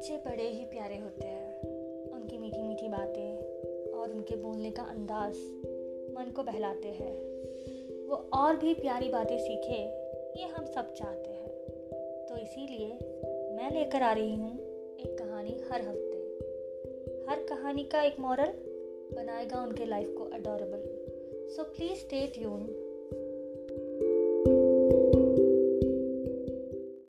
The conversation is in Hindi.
बच्चे बड़े ही प्यारे होते हैं। उनकी मीठी मीठी बातें और उनके बोलने का अंदाज मन को बहलाते हैं। वो और भी प्यारी बातें सीखे, ये हम सब चाहते हैं। तो इसीलिए मैं लेकर आ रही हूँ एक कहानी हर हफ़्ते। हर कहानी का एक मॉरल बनाएगा उनके लाइफ को adorable so please stay tune